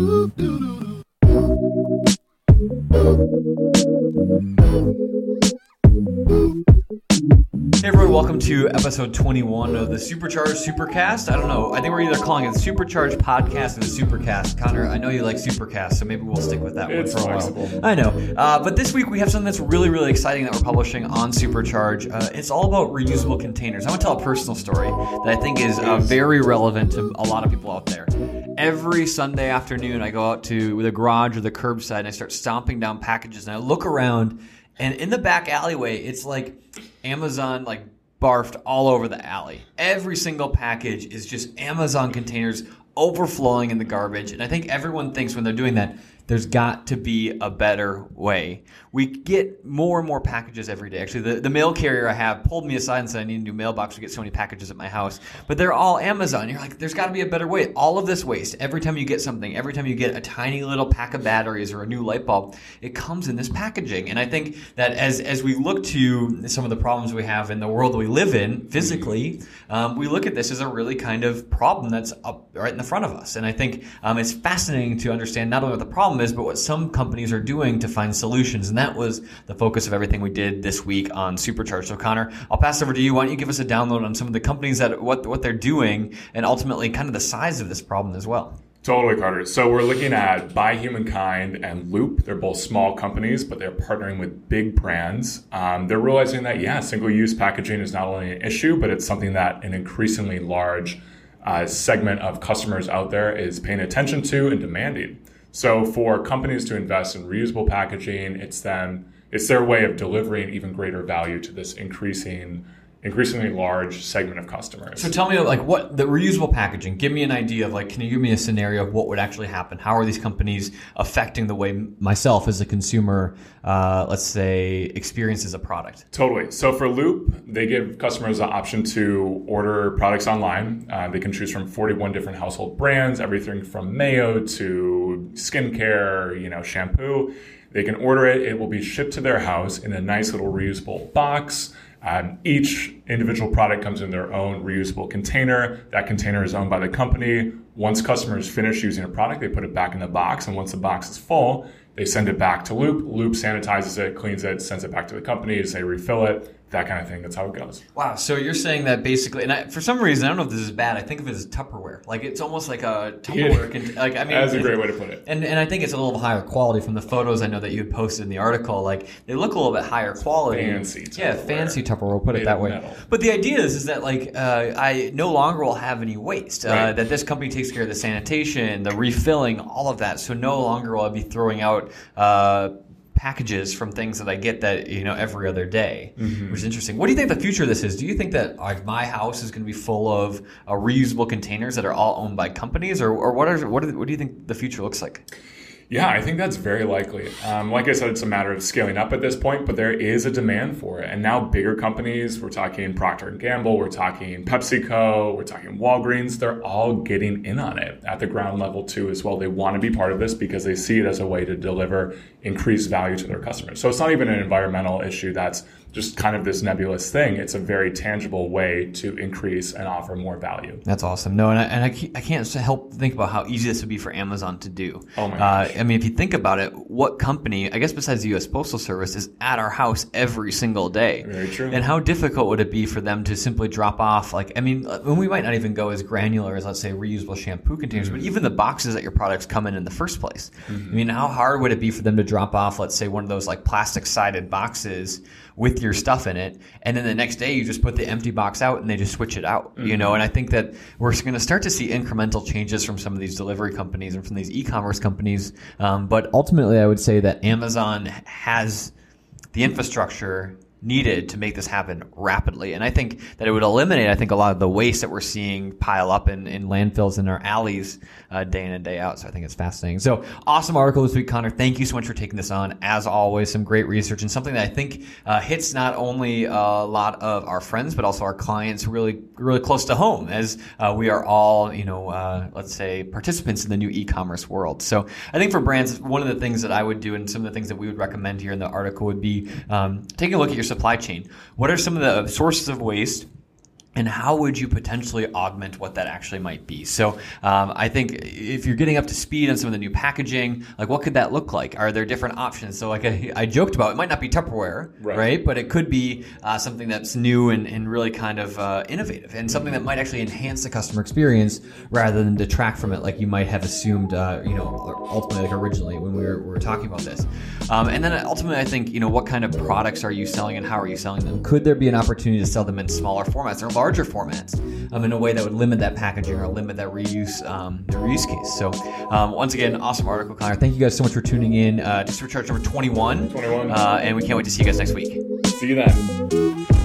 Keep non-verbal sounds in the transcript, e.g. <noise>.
Thank you. Hey everyone, welcome to episode 21 of the Supercharged Supercast. I don't know, I think we're either calling it the Supercharged Podcast or the Supercast. Connor, I know you like Supercast, so maybe we'll stick with that It's one for a while. I know. Uh, but this week we have something that's really, really exciting that we're publishing on Supercharge. Uh, it's all about reusable containers. I want to tell a personal story that I think is uh, very relevant to a lot of people out there. Every Sunday afternoon, I go out to the garage or the curbside and I start stomping down packages and I look around and in the back alleyway, it's like Amazon like barfed all over the alley. Every single package is just Amazon containers overflowing in the garbage. And I think everyone thinks when they're doing that, there's got to be a better way. We get more and more packages every day. Actually, the, the mail carrier I have pulled me aside and said, I need a new mailbox. We get so many packages at my house. But they're all Amazon. You're like, there's got to be a better way. All of this waste, every time you get something, every time you get a tiny little pack of batteries or a new light bulb, it comes in this packaging. And I think that as, as we look to some of the problems we have in the world we live in physically, um, we look at this as a really kind of problem that's up right in the front of us. And I think um, it's fascinating to understand not only what the problem is, but what some companies are doing to find solutions. And that was the focus of everything we did this week on Supercharge. So Connor, I'll pass over to you. Why don't you give us a download on some of the companies that what what they're doing and ultimately kind of the size of this problem as well. Totally, Carter. So we're looking at By Humankind and Loop. They're both small companies, but they're partnering with big brands. Um, they're realizing that, yeah, single-use packaging is not only an issue, but it's something that an increasingly large uh, segment of customers out there is paying attention to and demanding. So for companies to invest in reusable packaging, it's them, it's their way of delivering even greater value to this increasing, increasingly large segment of customers. So tell me like what the reusable packaging. Give me an idea of like can you give me a scenario of what would actually happen? How are these companies affecting the way myself as a consumer, uh, let's say, experiences a product? Totally. So for Loop, they give customers the option to order products online. Uh, they can choose from 41 different household brands, everything from mayo to skincare, you know, shampoo. They can order it. It will be shipped to their house in a nice little reusable box. Um, each individual product comes in their own reusable container. That container is owned by the company. Once customers finish using a product, they put it back in the box. And once the box is full, they send it back to Loop. Loop sanitizes it, cleans it, sends it back to the company. They refill it, that kind of thing. That's how it goes. Wow. So you're saying that basically, and I, for some reason, I don't know if this is bad. I think of it as Tupperware. Like it's almost like a <laughs> Tupperware. Cont- like I mean, That's a great way to put it. And, and I think it's a little higher quality from the photos I know that you had posted in the article. Like they look a little bit higher quality. Fancy Yeah, Tupperware. fancy Tupperware. We'll put it that way. metal. But the idea is, is that like uh, I no longer will have any waste. Uh, Right. that this company takes care of the sanitation, the refilling, all of that. So no longer will I be throwing out. Uh, packages from things that I get that you know every other day, Mm-hmm. which is interesting. What do you think the future of this is? Do you think that like my house is going to be full of uh, reusable containers that are all owned by companies, or, or what are what, are, what do you think the future looks like? Yeah, I think that's very likely. Um, like I said, it's a matter of scaling up at this point, but there is a demand for it. And now bigger companies, we're talking Procter Gamble, we're talking PepsiCo, we're talking Walgreens, they're all getting in on it at the ground level too as well. They want to be part of this because they see it as a way to deliver increased value to their customers. So it's not even an environmental issue that's just kind of this nebulous thing. It's a very tangible way to increase and offer more value. That's awesome. No, and I, and I can't, I can't help think about how easy this would be for Amazon to do. Oh my Uh. I mean, if you think about it, what company, I guess besides the U.S. Postal Service, is at our house every single day? Very true. And how difficult would it be for them to simply drop off, like, I mean, uh, we might not even go as granular as, let's say, reusable shampoo containers, Mm-hmm. but even the boxes that your products come in in the first place. I mean, how hard would it be for them to drop off, let's say, one of those like plastic sided boxes with your stuff in it, and then the next day you just put the empty box out and they just switch it out, you know? And I think that we're going to start to see incremental changes from some of these delivery companies and from these e-commerce companies. Um, but ultimately, I would say that Amazon has the infrastructure needed to make this happen rapidly. And I think that it would eliminate, I think, a lot of the waste that we're seeing pile up in, in landfills in our alleys uh, day in and day out. So I think it's fascinating. So awesome article this week, Connor. Thank you so much for taking this on. As always, some great research and something that I think uh, hits not only a lot of our friends, but also our clients really, really close to home as uh, we are all, you know, uh, let's say participants in the new e-commerce world. So I think for brands, one of the things that I would do and some of the things that we would recommend here in the article would be um, taking a look at your supply chain. What are some of the sources of waste? And how would you potentially augment what that actually might be? So um, I think if you're getting up to speed on some of the new packaging, like what could that look like? Are there different options? So like I, I joked about, it might not be Tupperware, right? right? But it could be uh, something that's new and, and really kind of uh, innovative and something that might actually enhance the customer experience rather than detract from it, like you might have assumed, uh, you know, ultimately like originally when we were, we were talking about this. Um, and then ultimately, I think you know what kind of products are you selling and how are you selling them? Could there be an opportunity to sell them in smaller formats or larger formats um, in a way that would limit that packaging or limit that reuse um, the reuse case. So um, once again, awesome article, Connor. Thank you guys so much for tuning in uh, to Supercharge number 21. 21. Uh, and we can't wait to see you guys next week. See you then.